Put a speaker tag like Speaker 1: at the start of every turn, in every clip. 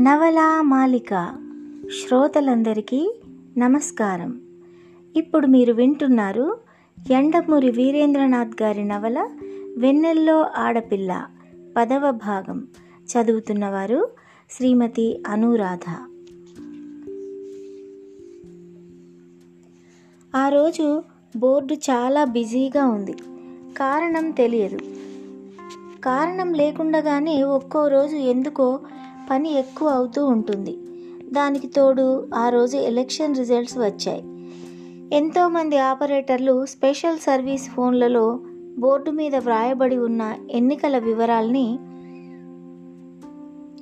Speaker 1: నవలా మాలిక శ్రోతలందరికీ నమస్కారం. ఇప్పుడు మీరు వింటున్నారు ఎండమూరి వీరేంద్రనాథ్ గారి నవల వెన్నెల్లో ఆడపిల్ల పదవ భాగం. చదువుతున్నవారు శ్రీమతి అనురాధ. ఆ రోజు బోర్డు చాలా బిజీగా ఉంది. కారణం తెలియదు. కారణం లేకుండగానే ఒక్కో రోజు ఎందుకో పని ఎక్కువ అవుతూ ఉంటుంది. దానికి తోడు ఆ రోజు ఎలక్షన్ రిజల్ట్స్ వచ్చాయి. ఎంతోమంది ఆపరేటర్లు స్పెషల్ సర్వీస్ ఫోన్లలో బోర్డు మీద వ్రాయబడి ఉన్న ఎన్నికల వివరాల్ని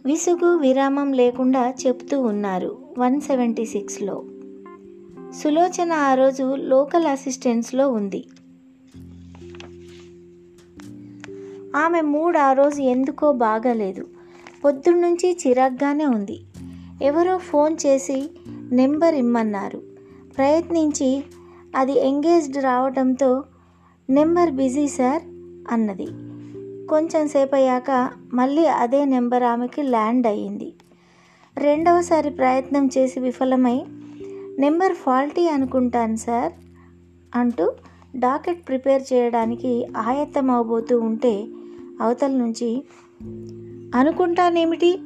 Speaker 1: విసుగు విరామం లేకుండా చెప్తూ ఉన్నారు వన్ సెవెంటీ సిక్స్లో. సులోచన ఆ రోజు లోకల్ అసిస్టెన్స్లో ఉంది. ఆమె మూడ్ ఆ రోజు ఎందుకో బాగాలేదు. పొద్దున్నుంచి చిరాగ్గానే ఉంది. ఎవరో ఫోన్ చేసి నెంబర్ ఇమ్మన్నారు. ప్రయత్నించి అది ఎంగేజ్డ్ రావడంతో నెంబర్ బిజీ సార్ అన్నది. కొంచెం సేపు అయ్యాక మళ్ళీ అదే నెంబర్ ఆమెకి ల్యాండ్ అయ్యింది. రెండవసారి ప్రయత్నం చేసి విఫలమై నెంబర్ ఫాల్టీ అనుకుంటాను సార్ అంటూ డాకెట్ ప్రిపేర్ చేయడానికి ఆయత్తం అవబోతూ ఉంటే అవతల నుంచి అనుకుంటానేమిటి?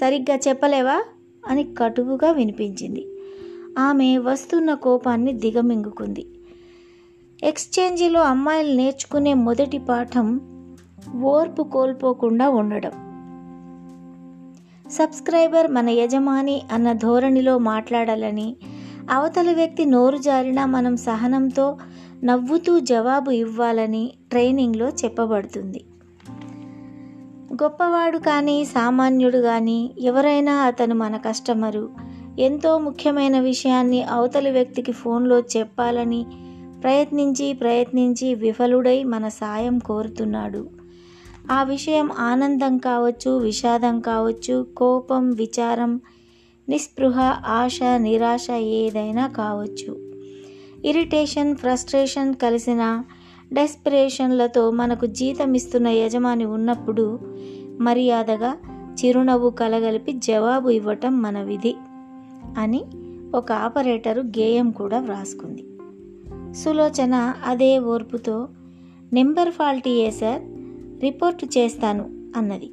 Speaker 1: సరిగ్గా చెప్పలేవా? అని కటువుగా వినిపించింది. ఆమె వస్తున్న కోపాన్ని దిగమింగుకుంది. ఎక్స్చేంజిలో అమ్మాయిలు నేర్చుకునే మొదటి పాఠం ఓర్పు కోల్పోకుండా ఉండడం. సబ్స్క్రైబర్ మన యజమాని అన్న ధోరణిలో మాట్లాడాలని అవతలి వ్యక్తి నోరు జారినా మనం సహనంతో నవ్వుతూ జవాబు ఇవ్వాలని ట్రైనింగ్లో చెప్పబడుతుంది. గొప్పవాడు కానీ సామాన్యుడు కానీ ఎవరైనా అతను మన కస్టమరు. ఎంతో ముఖ్యమైన విషయాన్ని అవతలి వ్యక్తికి ఫోన్లో చెప్పాలని ప్రయత్నించి ప్రయత్నించి విఫలుడై మన సాయం కోరుతున్నాడు. ఆ విషయం ఆనందం కావచ్చు విషాదం కావచ్చు కోపం విచారం నిస్పృహ ఆశ నిరాశ ఏదైనా కావచ్చు. ఇరిటేషన్ ఫ్రస్ట్రేషన్ కలిసిన డెస్పిరేషన్లతో మనకు జీతం ఇస్తున్న యజమాని ఉన్నప్పుడు మర్యాదగా చిరునవ్వు కలగలిపి జవాబు ఇవ్వటం మన విధి అని ఒక ఆపరేటరు గేయం కూడా వ్రాసుకుంది. సులోచన అదే ఓర్పుతో నెంబర్ ఫాల్టీయే సార్? రిపోర్ట్ చేస్తాను అన్నది.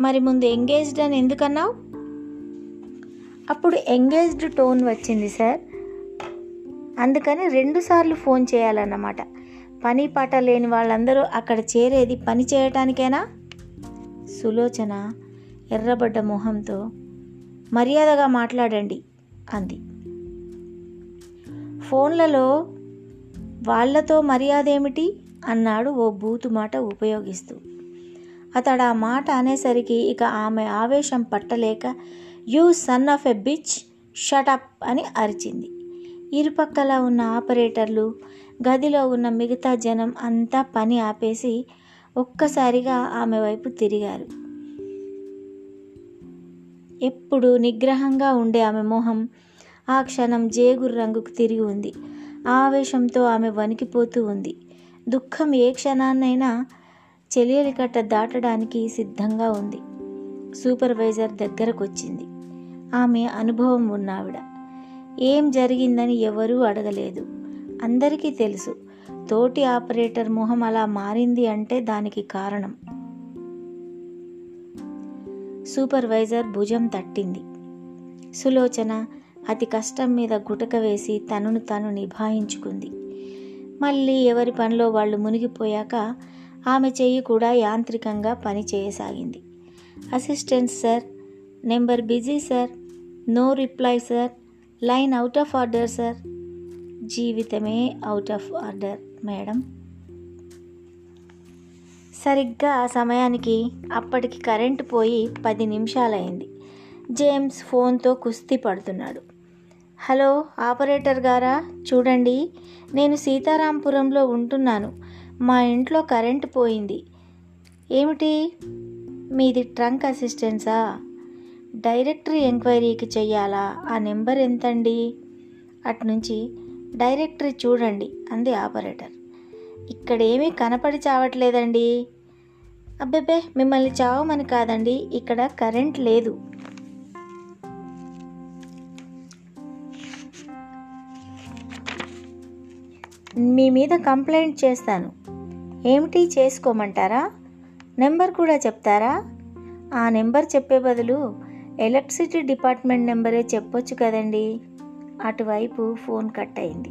Speaker 1: మరి ముందు ఎంగేజ్డ్ అని ఎందుకన్నావు? అప్పుడు ఎంగేజ్డ్ టోన్ వచ్చింది సార్. అందుకని రెండుసార్లు ఫోన్ చేయాలన్నమాట. పని పాట లేని వాళ్ళందరూ అక్కడ చేరేది పని చేయటానికేనా? సులోచన ఎర్రబడ్డ మొహంతో మర్యాదగా మాట్లాడండి అంది. ఫోన్లలో వాళ్ళతో మర్యాద ఏమిటి అన్నాడు ఓ బూతు మాట ఉపయోగిస్తూ. అతడు ఆ మాట అనేసరికి ఇక ఆమె ఆవేశం పట్టలేక you son of a bitch shut up అని అరిచింది. ఇరుపక్కల ఉన్న ఆపరేటర్లు గదిలో ఉన్న మిగతా జనం అంతా పని ఆపేసి ఒక్కసారిగా ఆమె వైపు తిరిగారు. ఎప్పుడు నిగ్రహంగా ఉండే ఆమె మొహం ఆ క్షణం జేగురు రంగుకు తిరిగి ఉంది. ఆవేశంతో ఆమె వణికిపోతూ ఉంది. దుఃఖం ఏ క్షణాన్నైనా చెలియలి కట్ట దాటడానికి సిద్ధంగా ఉంది. సూపర్వైజర్ దగ్గరకొచ్చింది. ఆమె అనుభవం ఉన్నావిడ ఏం జరిగిందని ఎవరూ అడగలేదు. అందరికీ తెలుసు. తోటి ఆపరేటర్ మొహం అలా మారింది అంటే దానికి కారణం. సూపర్వైజర్ భుజం తట్టింది. సులోచన అతి కష్టం మీద గుటక వేసి తనను తాను నిభాయించుకుంది. మళ్ళీ ఎవరి పనిలో వాళ్ళు మునిగిపోయాక ఆమె చెయ్యి కూడా యాంత్రికంగా పని చేయసాగింది. Assistant sir number busy sir no reply sir line out of order sir జీవితమే అవుట్ ఆఫ్ ఆర్డర్ మేడం. సరిగ్గా ఆ సమయానికి అప్పటికి కరెంటు పోయి పది నిమిషాలైంది. జేమ్స్ ఫోన్తో కుస్తీ పడుతున్నాడు. హలో ఆపరేటర్ గారా? చూడండి నేను సీతారాంపురంలో ఉంటున్నాను. మా ఇంట్లో కరెంటు పోయింది. ఏమిటి? మీది ట్రంక్ అసిస్టెన్సా డైరెక్టరీ ఎంక్వైరీకి చెయ్యాలా? ఆ నెంబర్ ఎంతండి? అట్నుంచి డైరెక్టరీ చూడండి అంది ఆపరేటర్. ఇక్కడేమీ కనపడి చావట్లేదండి. అబ్బెబ్బే మిమ్మల్ని చావమని కాదండి ఇక్కడ కరెంట్ లేదు. మీ మీద కంప్లైంట్ చేస్తాను. ఏమిటి చేసుకోమంటారా? నెంబర్ కూడా చెప్తారా? ఆ నెంబర్ చెప్పే బదులు ఎలక్ట్రిసిటీ డిపార్ట్మెంట్ నెంబరే చెప్పొచ్చు కదండీ. అటువైపు ఫోన్ కట్ అయింది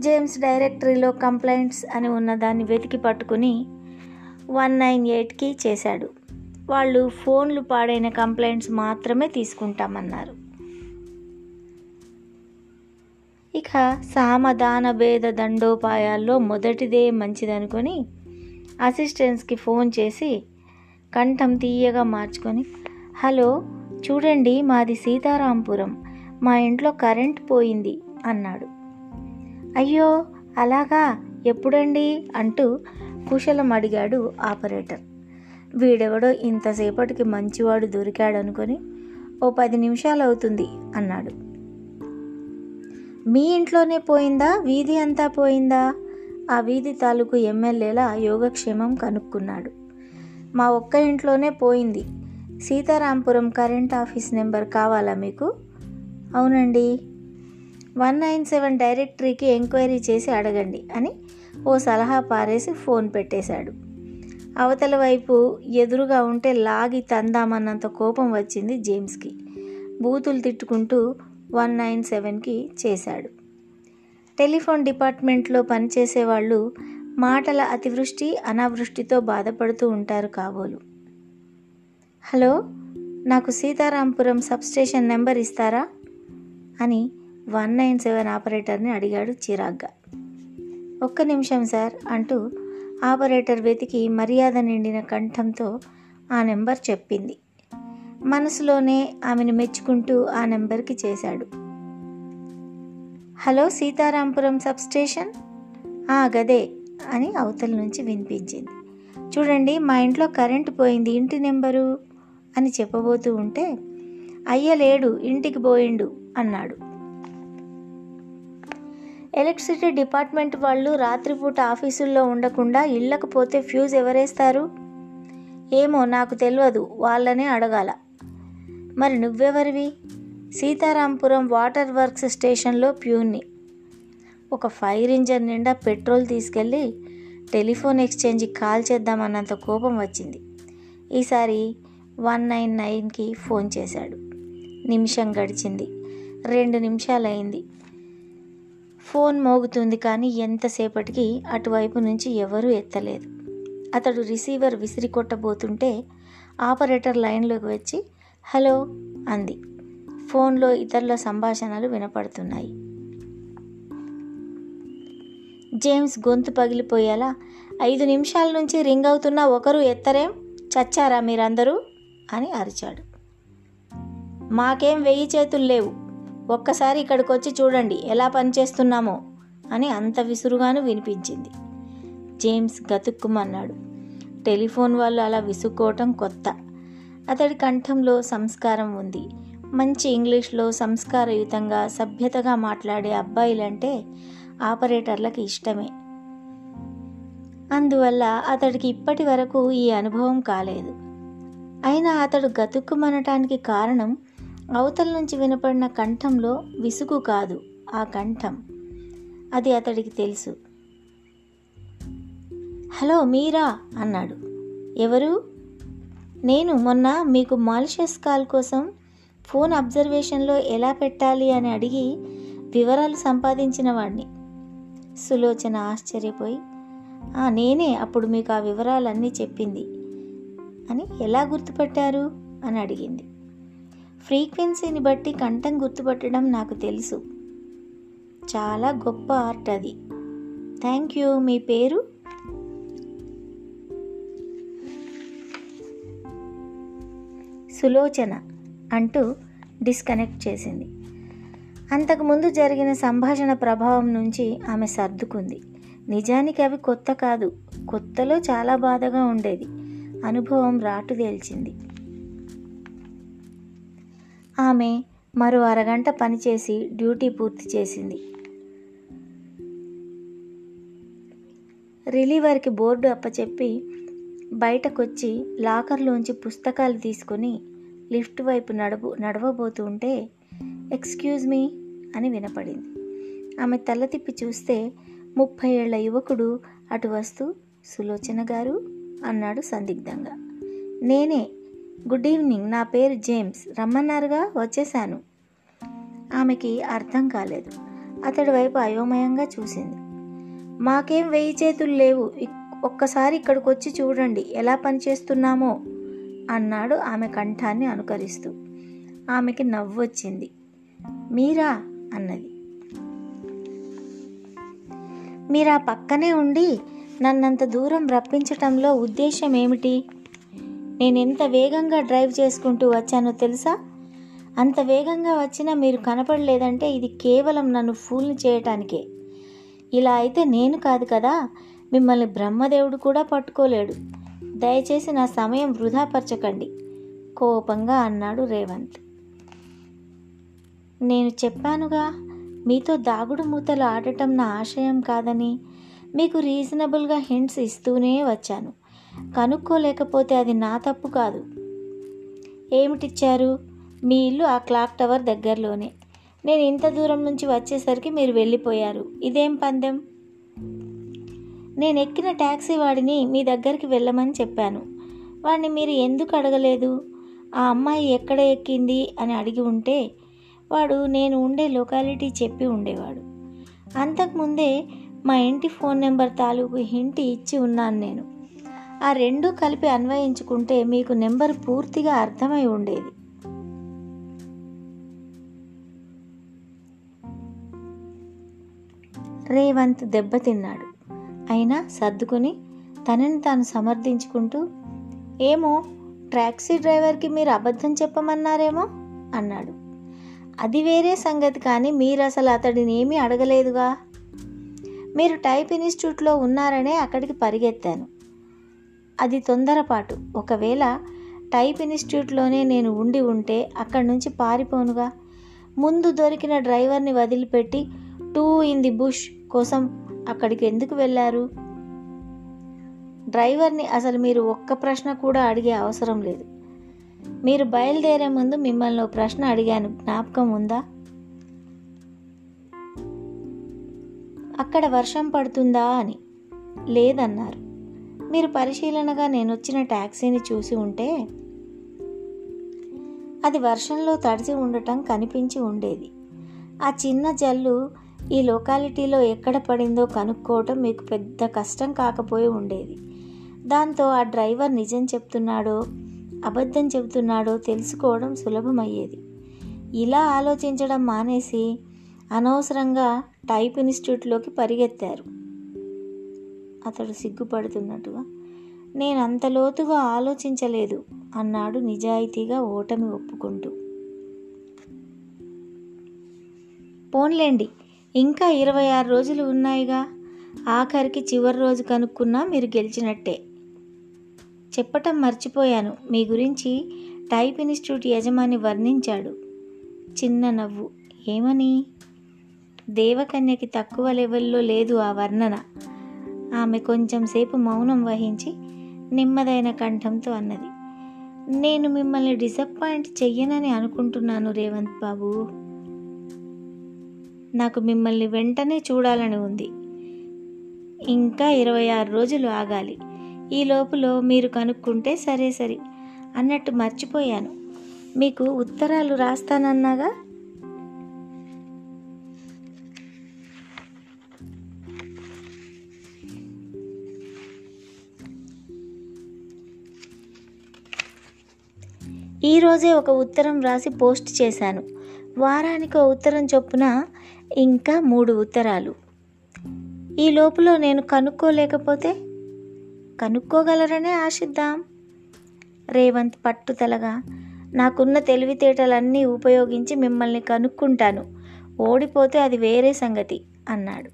Speaker 1: జేమ్స్ డైరెక్టరీలో కంప్లైంట్స్ అని ఉన్న దాన్ని వెతికి పట్టుకుని వన్ నైన్ ఎయిట్కి చేశాడు. వాళ్ళు ఫోన్లు పాడైన కంప్లైంట్స్ మాత్రమే తీసుకుంటామన్నారు. ఇక సామధాన భేద దండోపాయాల్లో మొదటిదే మంచిదనుకొని అసిస్టెంట్స్కి ఫోన్ చేసి కంఠం తీయగా మార్చుకొని హలో చూడండి మాది సీతారాంపురం. మా ఇంట్లో కరెంట్ పోయింది అన్నాడు. అయ్యో అలాగా? ఎప్పుడండి? అంటూ కుశలం అడిగాడు ఆపరేటర్. వీడెవడో ఇంతసేపటికి మంచివాడు దొరికాడనుకొని ఓ పది నిమిషాలు అవుతుంది అన్నాడు. మీ ఇంట్లోనే పోయిందా? వీధి అంతా పోయిందా? ఆ వీధి తాలూకు ఎమ్మెల్యేల యోగక్షేమం కనుక్కున్నాడు. మా ఒక్క ఇంట్లోనే పోయింది. సీతారాంపురం కరెంట్ ఆఫీస్ నెంబర్ కావాలా మీకు? అవునండి. వన్ నైన్ సెవెన్ డైరెక్టరీకి ఎంక్వైరీ చేసి అడగండి అని ఓ సలహా పారేసి ఫోన్ పెట్టేశాడు. అవతల వైపు ఎదురుగా ఉంటే లాగి తందామన్నంత కోపం వచ్చింది జేమ్స్కి. బూతులు తిట్టుకుంటూ వన్ నైన్ సెవెన్కి చేశాడు. టెలిఫోన్ డిపార్ట్మెంట్లో పనిచేసే వాళ్ళు మాటల అతివృష్టి అనావృష్టితో బాధపడుతూ ఉంటారు కాబోలు. హలో నాకు సీతారాంపురం సబ్స్టేషన్ నెంబర్ ఇస్తారా? అని వన్ నైన్ సెవెన్ ఆపరేటర్ని అడిగాడు చిరాగ్గా. ఒక్క నిమిషం సార్ అంటూ ఆపరేటర్ వెతికి మర్యాద నిండిన కంఠంతో ఆ నెంబర్ చెప్పింది. మనసులోనే ఆమెను మెచ్చుకుంటూ ఆ నెంబర్కి చేశాడు. హలో సీతారాంపురం సబ్స్టేషన్ ఆ గదే అని అవతల నుంచి వినిపించింది. చూడండి మా ఇంట్లో కరెంటు పోయింది ఇంటి నెంబరు అని చెప్పబోతూ ఉంటే అయ్య లేడు ఇంటికి పోయిండు అన్నాడు. ఎలక్ట్రిసిటీ డిపార్ట్మెంట్ వాళ్ళు రాత్రిపూట ఆఫీసుల్లో ఉండకుండా ఇళ్ళకు పోతే ఫ్యూజ్ ఎవరేస్తారు? ఏమో నాకు తెలియదు వాళ్ళనే అడగాల. మరి నువ్వెవరివి? సీతారాంపురం వాటర్ వర్క్స్ స్టేషన్లో ప్యూన్ని. ఒక ఫైర్ ఇంజన్ నిండా పెట్రోల్ తీసుకెళ్ళి టెలిఫోన్ ఎక్స్చేంజ్కి కాల్ చేద్దామన్నంత కోపం వచ్చింది. ఈసారి వన్ నైన్ నైన్కి ఫోన్ చేశాడు. నిమిషం గడిచింది. రెండు నిమిషాలైంది. ఫోన్ మోగుతుంది కానీ ఎంతసేపటికి అటువైపు నుంచి ఎవరూ ఎత్తలేదు. అతడు రిసీవర్ విసిరి కొట్టబోతుంటే ఆపరేటర్ లైన్లోకి వచ్చి హలో అంది. ఫోన్లో ఇతరుల సంభాషణలు వినపడుతున్నాయి. జేమ్స్ గొంతు పగిలిపోయేలా ఐదు నిమిషాల నుంచి రింగ్ అవుతున్న ఒకరు ఎత్తరేం? చచ్చారా మీరందరూ? అని అరిచాడు. మాకేం వెయ్యి చేతులు లేవు. ఒక్కసారి ఇక్కడికి వచ్చి చూడండి ఎలా పనిచేస్తున్నామో అని అంత విసురుగాను వినిపించింది. జేమ్స్ గతుక్కుమన్నాడు. టెలిఫోన్ వాళ్ళు అలా విసుక్కోవటం కొత్త. అతడి కంఠంలో సంస్కారం ఉంది. మంచి ఇంగ్లీష్లో సంస్కారయుతంగా సభ్యతగా మాట్లాడే అబ్బాయిలంటే ఆపరేటర్లకు ఇష్టమే. అందువల్ల అతడికి ఇప్పటి వరకు ఈ అనుభవం కాలేదు. అయినా అతడు గతుక్కుమనటానికి కారణం అవతల నుంచి వినపడిన కంఠంలో విసుగు కాదు ఆ కంఠం. అది అతడికి తెలుసు. హలో మీరా? అన్నాడు. ఎవరు? నేను మొన్న మీకు మాలిషియస్ కాల్ కోసం ఫోన్ అబ్జర్వేషన్లో ఎలా పెట్టాలి? అని అడిగి వివరాలు సంపాదించిన వాడిని సులోచన ఆశ్చర్యపోయి "ఆ, నేనే అప్పుడు మీకు ఆ వివరాలన్నీ చెప్పింది. అని ఎలా గుర్తుపట్టారు? అని అడిగింది. ఫ్రీక్వెన్సీని బట్టి కంఠం గుర్తుపట్టడం నాకు తెలుసు. చాలా గొప్ప ఆర్ట్ అది. Thank you. మీ పేరు? సులోచన అంటూ డిస్కనెక్ట్ చేసింది. అంతకుముందు జరిగిన సంభాషణ ప్రభావం నుంచి ఆమె సర్దుకుంది. నిజానికి అవి కొత్త కాదు. కొత్తలో చాలా బాధగా ఉండేది. అనుభవం రాటుదేల్చింది ఆమె మరో అరగంట పనిచేసి డ్యూటీ పూర్తి చేసింది. రిలీవర్కి బోర్డు అప్పచెప్పి బయటకొచ్చి లాకర్లోంచి పుస్తకాలు తీసుకొని లిఫ్ట్ వైపు నడవు నడవబోతుంటే ఎక్స్క్యూజ్ మీ అని వినపడింది. ఆమె తల తిప్పి చూస్తే ముప్పై ఏళ్ళ యువకుడు అటు వస్తూ సులోచన గారు అన్నాడు సందిగ్ధంగా. నేనే గుడ్ ఈవినింగ్ నా పేరు జేమ్స్ రమ్మన్నారుగా? వచ్చేశాను. ఆమెకి అర్థం కాలేదు. అతడి వైపు అయోమయంగా చూసింది. మాకేం వెయ్యి చేతులు లేవు. ఒక్కసారి ఇక్కడికి వచ్చి చూడండి. ఎలా పనిచేస్తున్నామో? అన్నాడు ఆమె కంఠాన్ని అనుకరిస్తూ. ఆమెకి నవ్వు వచ్చింది మీరా? అన్నది. మీరా పక్కనే ఉండి నన్నంత దూరం రప్పించటంలో ఉద్దేశం ఏమిటి నేను ఎంత వేగంగా డ్రైవ్ చేసుకుంటూ వచ్చానో తెలుసా? అంత వేగంగా వచ్చినా మీరు కనపడలేదంటే ఇది కేవలం నన్ను ఫూల్ని చేయటానికే. ఇలా అయితే నేను కాదు కదా? మిమ్మల్ని బ్రహ్మదేవుడు కూడా పట్టుకోలేడు. దయచేసి నా సమయం వృధాపరచకండి కోపంగా అన్నాడు రేవంత్. నేను చెప్పానుగా మీతో దాగుడు మూతలు ఆడటం నా ఆశయం కాదని మీకు రీజనబుల్గా హింట్స్ ఇస్తూనే వచ్చాను. కనుక్కోలేకపోతే అది నా తప్పు కాదు. ఏమిటిచ్చారు? మీ ఇల్లు ఆ క్లాక్ టవర్ దగ్గరలోనే. నేను ఇంత దూరం నుంచి వచ్చేసరికి మీరు వెళ్ళిపోయారు. ఇదేం పందెం? నేను ఎక్కిన ట్యాక్సీ వాడిని మీ దగ్గరికి వెళ్ళమని చెప్పాను. వాడిని మీరు ఎందుకు అడగలేదు? ఆ అమ్మాయి ఎక్కడ ఎక్కింది? అని అడిగి ఉంటే వాడు నేను ఉండే లొకాలిటీ చెప్పి ఉండేవాడు. అంతకుముందే మా ఇంటి ఫోన్ నెంబర్ తాలూకు హింటి ఇచ్చి ఉన్నాను నేను. ఆ రెండు కలిపి అన్వయించుకుంటే మీకు నెంబర్ పూర్తిగా అర్థమై ఉండేది. రేవంత్ దెబ్బతిన్నాడు అయినా సర్దుకుని తనని తాను సమర్థించుకుంటూ ఏమో ట్యాక్సీ డ్రైవర్కి మీరు అబద్ధం చెప్పమన్నారేమో? అన్నాడు. అది వేరే సంగతి కానీ మీరు అసలు అతడిని ఏమీ అడగలేదుగా? మీరు టైప్ ఇన్స్టిట్యూట్లో ఉన్నారనే అక్కడికి పరిగెత్తాను. అది తొందరపాటు. ఒకవేళ టైప్ ఇన్స్టిట్యూట్లోనే నేను ఉండి ఉంటే అక్కడి నుంచి పారిపోనుగా. ముందు దొరికిన డ్రైవర్ని వదిలిపెట్టి టూ ఇన్ ది బుష్ కోసం అక్కడికి ఎందుకు వెళ్ళారు? డ్రైవర్ని అసలు మీరు ఒక్క ప్రశ్న కూడా అడిగే అవసరం లేదు. మీరు బయలుదేరే ముందు మిమ్మల్ని ఒక ప్రశ్న అడిగాను. జ్ఞాపకం ఉందా? అక్కడ వర్షం పడుతుందా అని. లేదన్నారు. మీరు పరిశీలనగా నేను వచ్చిన ట్యాక్సీని చూసి ఉంటే అది వర్షంలో తడిసి ఉండటం కనిపించి ఉండేది. ఆ చిన్న జల్లు ఈ లొకాలిటీలో ఎక్కడ పడిందో కనుక్కోవటం మీకు పెద్ద కష్టం కాకపోయి ఉండేది. దాంతో ఆ డ్రైవర్ నిజం చెప్తున్నాడో అబద్ధం చెబుతున్నాడో తెలుసుకోవడం సులభమయ్యేది. ఇలా ఆలోచించడం మానేసి అనవసరంగా టైప్ ఇన్స్టిట్యూట్లోకి పరిగెత్తారు. అతడు సిగ్గుపడుతున్నట్టుగా. నేను అంత లోతుగా ఆలోచించలేదు అన్నాడు నిజాయితీగా ఓటమి ఒప్పుకుంటూ. పోన్లేండి ఇంకా ఇరవై ఆరు రోజులు ఉన్నాయిగా. ఆఖరికి చివరి రోజు కనుక్కున్నా మీరు గెలిచినట్టే. చెప్పటం మర్చిపోయాను. మీ గురించి టైప్ ఇన్స్టిట్యూట్ యజమాని వర్ణించాడు. చిన్న నవ్వు. ఏమని? దేవకన్యకి తక్కువ లెవెల్లో లేదు ఆ వర్ణన. ఆమె కొంచెం సేపు మౌనం వహించి నెమ్మదైన కంఠంతో అన్నది. నేను మిమ్మల్ని డిసప్పాయింట్ చెయ్యనని అనుకుంటున్నాను రేవంత్ బాబు. నాకు మిమ్మల్ని వెంటనే చూడాలని ఉంది. ఇంకా ఇరవై ఆరు రోజులు ఆగాలి. ఈ లోపులో మీరు కనుక్కుంటే సరే సరే అన్నట్టు మర్చిపోయాను. మీకు ఉత్తరాలు రాస్తానన్నాగా? ఈరోజే ఒక ఉత్తరం రాసి పోస్ట్ చేశాను. వారానికి ఒక ఉత్తరం చొప్పున ఇంకా మూడు ఉత్తరాలు. ఈ లోపులో నేను కనుక్కోలేకపోతే? కనుక్కోగలరనే ఆశిద్దాం. రేవంత్ పట్టుదలగా నాకున్న తెలివితేటలన్నీ ఉపయోగించి మిమ్మల్ని కనుక్కుంటాను. ఓడిపోతే అది వేరే సంగతి అన్నాడు.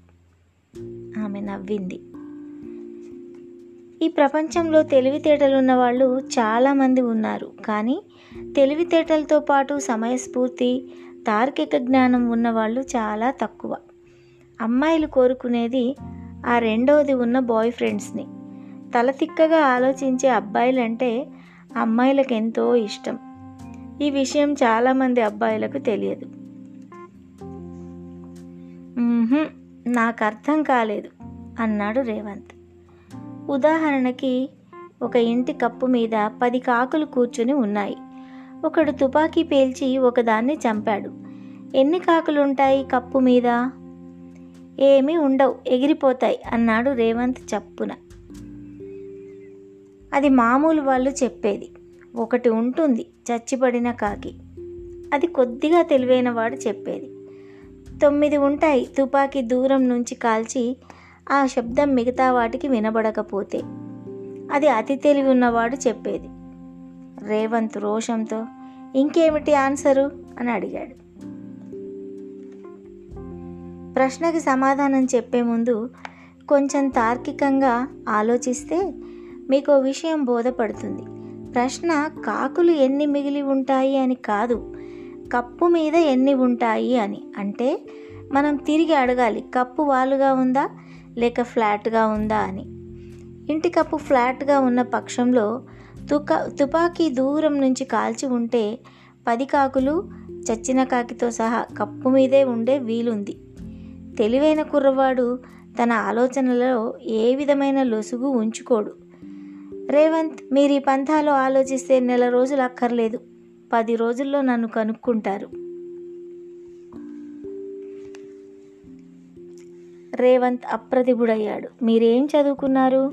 Speaker 1: ఆమె నవ్వింది. ఈ ప్రపంచంలో తెలివితేటలున్న వాళ్ళు చాలామంది ఉన్నారు. కానీ తెలివితేటలతో పాటు సమయస్ఫూర్తి తార్కిక జ్ఞానం ఉన్నవాళ్ళు చాలా తక్కువ. అమ్మాయిలు కోరుకునేది ఆ రెండవది ఉన్న బాయ్ ఫ్రెండ్స్ని. తలతిక్కగా ఆలోచించే అబ్బాయిలంటే అమ్మాయిలకు ఎంతో ఇష్టం. ఈ విషయం చాలామంది అబ్బాయిలకు తెలియదు. నాకు అర్థం కాలేదు అన్నాడు రేవంత్. ఉదాహరణకి ఒక ఇంటి కప్పు మీద పది కాకులు కూర్చుని ఉన్నాయి. ఒకడు తుపాకీ పేల్చి ఒకదాన్ని చంపాడు. ఎన్ని కాకులుంటాయి కప్పు మీద? ఏమీ ఉండవు ఎగిరిపోతాయి అన్నాడు రేవంత్ చప్పున. అది మామూలు వాళ్ళు చెప్పేది. ఒకటి ఉంటుంది చచ్చిపడిన కాకి. అది కొద్దిగా తెలివైన వాడు చెప్పేది. తొమ్మిది ఉంటాయి తుపాకీ దూరం నుంచి కాల్చి ఆ శబ్దం మిగతా వాటికి వినబడకపోతే. అది అతి తెలివి ఉన్నవాడు చెప్పేది. రేవంత్ రోషంతో ఇంకేమిటి ఆన్సరు? అని అడిగాడు. ప్రశ్నకి సమాధానం చెప్పే ముందు కొంచెం తార్కికంగా ఆలోచిస్తే మీకు విషయం బోధపడుతుంది. ప్రశ్న కాకులు ఎన్ని మిగిలి ఉంటాయి అని కాదు కప్పు మీద ఎన్ని ఉంటాయి అని. అంటే మనం తిరిగి అడగాలి కప్పు వాలుగా ఉందా లేక ఫ్లాట్గా ఉందా అని. ఇంటి కప్పు ఫ్లాట్గా ఉన్న పక్షంలో తుక తుపాకీ దూరం నుంచి కాల్చి ఉంటే పది కాకులు చచ్చిన కాకితో సహా కప్పు మీదే ఉండే వీలుంది. తెలివైన కుర్రవాడు తన ఆలోచనలలో ఏ విధమైన లొసుగు ఉంచుకోడు. రేవంత్ మీరు ఈ పంథాలో ఆలోచిస్తే నెల రోజులు అక్కర్లేదు. పది రోజుల్లో నన్ను కనుక్కుంటారు. రేవంత్ అప్రతిభుడయ్యాడు. మీరేం చదువుకున్నారు?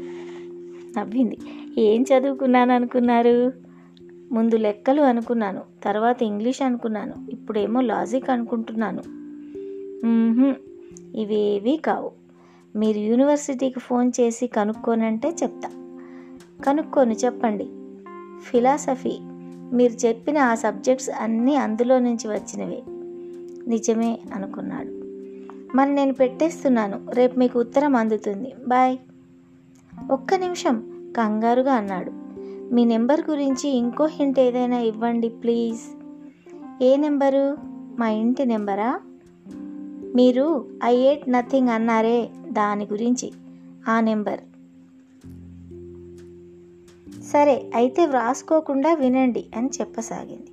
Speaker 1: నవ్వింది. ఏం చదువుకున్నాను అనుకున్నారు ముందు లెక్కలు అనుకున్నాను తర్వాత ఇంగ్లీష్ అనుకున్నాను ఇప్పుడేమో లాజిక్ అనుకుంటున్నాను. ఇవేవి ఇవేవీ కావు. మీరు యూనివర్సిటీకి ఫోన్ చేసి కనుక్కోనంటే చెప్తా. కనుక్కొని చెప్పండి. ఫిలాసఫీ మీరు చెప్పిన ఆ సబ్జెక్ట్స్ అన్నీ అందులో నుంచి వచ్చినవే. నిజమే అనుకున్నాడు. మరి నేను పెట్టేస్తున్నాను రేపు మీకు ఉత్తరం అందుతుంది. బాయ్. ఒక్క నిమిషం. కంగారుగా అన్నాడు. మీ నెంబర్ గురించి ఇంకో హింట్ ఏదైనా ఇవ్వండి ప్లీజ్. A number? మా ఇంటి నెంబరా? మీరు ఐ ఎయిట్ నథింగ్ అన్నారే దాని గురించి. ఆ నెంబర్. సరే అయితే వ్రాసుకోకుండా వినండి అని చెప్పసాగింది.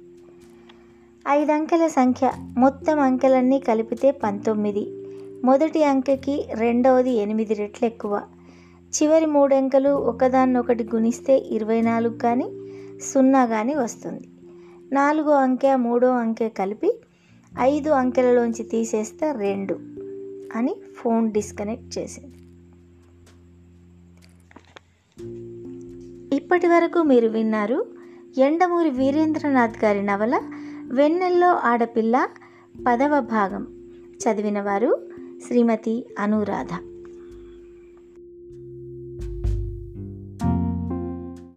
Speaker 1: ఐదు అంకెల సంఖ్య. మొత్తం అంకెలన్నీ కలిపితే పంతొమ్మిది. మొదటి అంకెకి రెండవది ఎనిమిది రెట్లు ఎక్కువ. చివరి మూడు అంకెలు ఒకదాన్నొకటి గుణిస్తే ఇరవై నాలుగు కానీ సున్నా కానీ వస్తుంది. నాలుగో అంకె మూడో అంకె కలిపి ఐదు అంకెలలోంచి తీసేస్తే రెండు అని ఫోన్ డిస్కనెక్ట్ చేసింది. ఇప్పటి వరకు మీరు విన్నారు ఎండమూరి వీరేంద్రనాథ్ గారి నవల వెన్నెల్లో ఆడపిల్ల పదవ భాగం. చదివినవారు శ్రీమతి అనురాధ.